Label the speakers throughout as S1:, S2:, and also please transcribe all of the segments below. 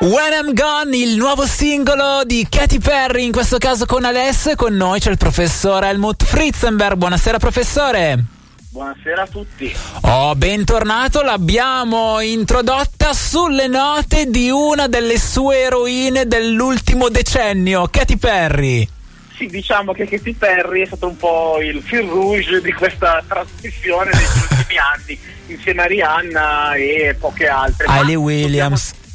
S1: When I'm Gone, il nuovo singolo di Katy Perry, in questo caso con Aless, con noi c'è il professore Helmut Fritzenberg. Buonasera professore.
S2: Buonasera a tutti.
S1: Oh, bentornato, l'abbiamo introdotta sulle note di una delle sue eroine dell'ultimo decennio, Katy Perry.
S2: Sì, diciamo che Katy Perry è stato un po' il fil rouge di questa trasmissione negli ultimi anni, insieme a Rihanna e poche altre.
S1: Hailey Williams.
S2: Dobbiamo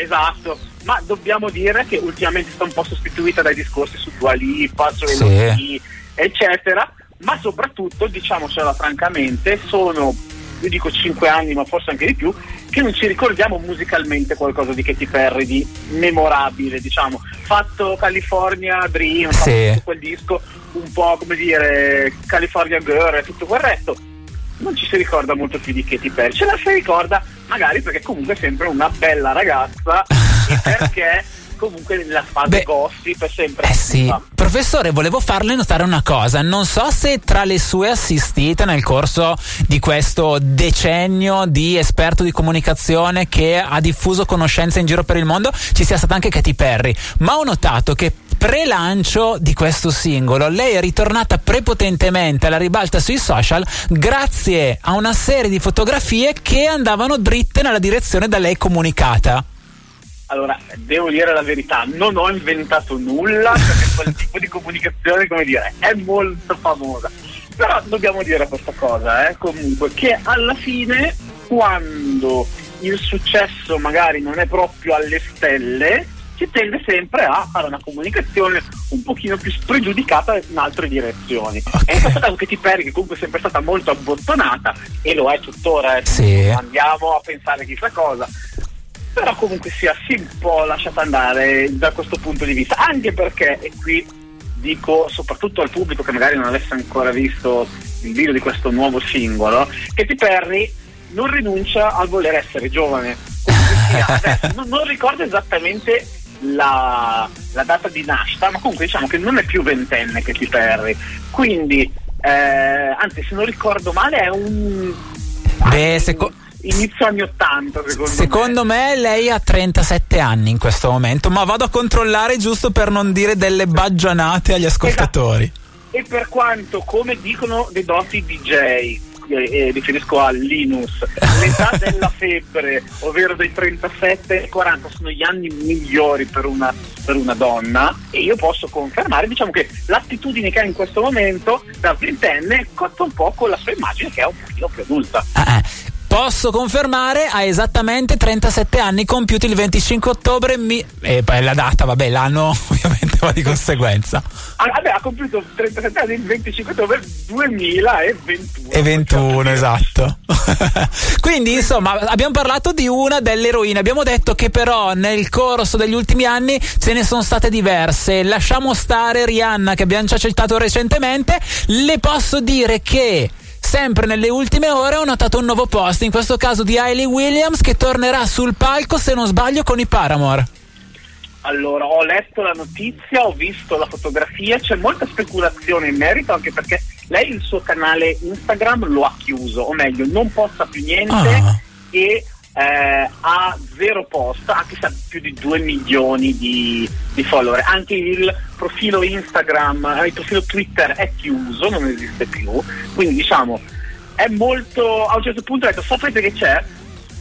S2: Esatto, ma dobbiamo dire che ultimamente sta un po' sostituita dai discorsi su Dua Lipa, su
S1: Sì.
S2: Elodie, eccetera, ma soprattutto, diciamocela francamente, sono, io dico 5 anni, ma forse anche di più, che non ci ricordiamo musicalmente qualcosa di Katy Perry di memorabile, diciamo. Fatto California Dream, fatto
S1: Sì.
S2: quel disco un po' come dire California Girl e tutto quel resto non ci si ricorda molto più di Katy Perry, ce la si ricorda magari perché comunque è sempre una bella ragazza e perché comunque nella fase
S1: Beh,
S2: gossip è sempre
S1: Eh sì, professore, volevo farle notare una cosa. Non so se tra le sue assistite nel corso di questo decennio di esperto di comunicazione che ha diffuso conoscenze in giro per il mondo ci sia stata anche Katy Perry, ma ho notato che pre-lancio di questo singolo lei è ritornata prepotentemente alla ribalta sui social grazie a una serie di fotografie che andavano dritte nella direzione da lei comunicata.
S2: Allora, devo dire la verità, non ho inventato nulla perché quel tipo di comunicazione, come dire, è molto famosa. Però dobbiamo dire questa cosa, eh, comunque, che alla fine, quando il successo magari non è proprio alle stelle, si tende sempre a fare una comunicazione un pochino più spregiudicata in altre direzioni. E in questo caso Katy Perry, che comunque è sempre stata molto abbottonata, e lo è tuttora, eh,
S1: Sì.
S2: andiamo a pensare chissà cosa, però comunque sia sì un po' lasciata andare da questo punto di vista anche perché e qui dico soprattutto al pubblico che magari non avesse ancora visto il video di questo nuovo singolo Katy Perry non rinuncia al voler essere giovane adesso non, non ricordo esattamente la, la data di nascita ma comunque diciamo che non è più ventenne Katy Perry quindi eh, anzi se non ricordo male è un
S1: Beh, seco-
S2: inizio anni 80 secondo,
S1: Secondo me lei ha 37 anni in questo momento, ma vado a controllare giusto per non dire delle baggianate agli ascoltatori.
S2: e per quanto come dicono dei doti DJ eh, eh, riferisco a Linus. L'età della febbre ovvero dei 37 ai 40 sono gli anni migliori per una, per una donna. E io posso confermare diciamo che l'attitudine che ha in questo momento da ventenne cotta un po' con la sua immagine che è un pochino più adulta.
S1: Ah, eh. Posso confermare, ha esattamente 37 anni compiuti il 25 ottobre. Mi... E poi la data, vabbè, l'anno ovviamente va di conseguenza.
S2: Ah, vabbè, ha compiuto 37 anni il 25 ottobre 2021
S1: E 21, esatto. Quindi, insomma, abbiamo parlato di una delle eroine. Abbiamo detto che però nel corso degli ultimi anni ce ne sono state diverse. Lasciamo stare Rihanna che abbiamo già citato recentemente. Le posso dire che sempre nelle ultime ore ho notato un nuovo post, in questo caso di Hailey Williams che tornerà sul palco, se non sbaglio, con i Paramore.
S2: Allora, ho letto la notizia, ho visto la fotografia, c'è molta speculazione in merito anche perché lei il suo canale Instagram lo ha chiuso, o meglio, non posta più niente
S1: Ah.
S2: e eh, ha zero post, anche se ha più di 2 milioni di, di follower. Anche il profilo Instagram, eh, il profilo Twitter è chiuso, non esiste più, quindi diciamo è molto... A un certo punto ho detto, sapete che c'è?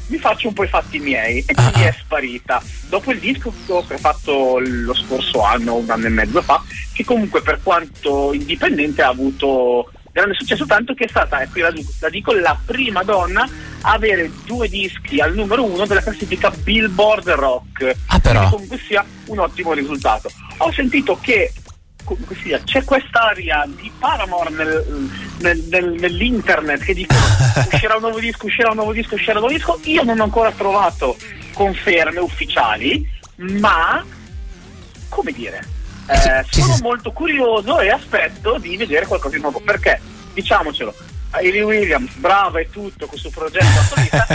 S2: mi faccio un po' i fatti miei e quindi
S1: Ah.
S2: è sparita. Dopo il disco che ho fatto lo scorso anno, un anno e mezzo fa, che comunque per quanto indipendente ha avuto grande successo, tanto che è stata, e qui la, la dico, la prima donna a avere due dischi al numero uno della classifica Billboard Rock.
S1: Ah, però.
S2: Quindi comunque sia un ottimo risultato. Ho sentito che comunque sia, c'è quest'aria di Paramore nel- nel- nel- nell'internet che dicono uscirà un nuovo disco, uscirà un nuovo disco, uscirà un nuovo disco. Io non ho ancora trovato conferme ufficiali, ma come dire, eh, sono molto curioso e aspetto di vedere qualcosa di nuovo. Perché, diciamocelo, Hayley Williams, brava e tutto con suo progetto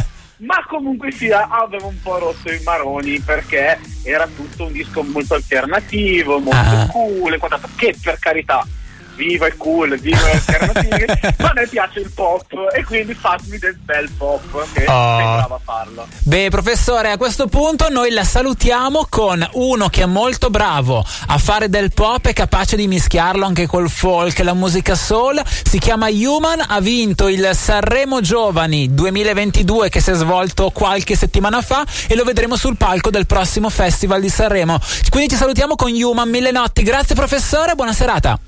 S2: ma comunque sia aveva un po' rotto i maroni perché era tutto un disco molto alternativo, molto
S1: Ah.
S2: cool e quant'altro, che per carità viva e cool, viva le alternative, ma a me piace il pop e quindi fatemi del bel pop che oh. sei bravo a farlo.
S1: Beh, professore, a questo punto noi la salutiamo con uno che è molto bravo a fare del pop e capace di mischiarlo anche col folk la musica soul. Si chiama Human, ha vinto il Sanremo Giovani 2022 che si è svolto qualche settimana fa e lo vedremo sul palco del prossimo Festival di Sanremo. Quindi ci salutiamo con Human, mille notti. Grazie professore, buona serata.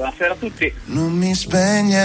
S2: Buonasera a tutti.
S3: Non mi spegnerai